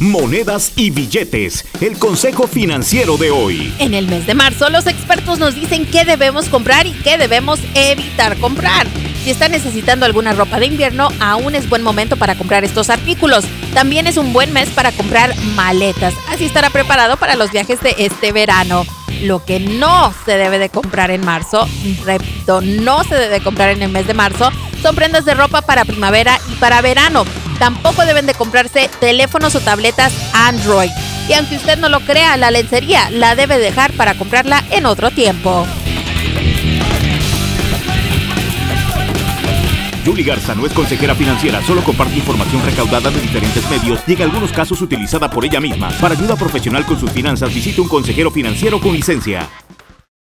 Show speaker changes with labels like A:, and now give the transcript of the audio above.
A: Monedas y billetes, el consejo financiero de hoy.
B: En el mes de marzo, los expertos nos dicen qué debemos comprar y qué debemos evitar comprar. Si está necesitando alguna ropa de invierno, aún es buen momento para comprar estos artículos. También es un buen mes para comprar maletas, así estará preparado para los viajes de este verano. Lo que no se debe de comprar en marzo, repito, no se debe comprar en el mes de marzo, son prendas de ropa para primavera y para verano. Tampoco deben de comprarse teléfonos o tabletas Android. Y aunque usted no lo crea, la lencería la debe dejar para comprarla en otro tiempo.
A: Julie Garza no es consejera financiera, solo comparte información recaudada de diferentes medios y en algunos casos utilizada por ella misma. Para ayuda profesional con sus finanzas, visite un consejero financiero con licencia.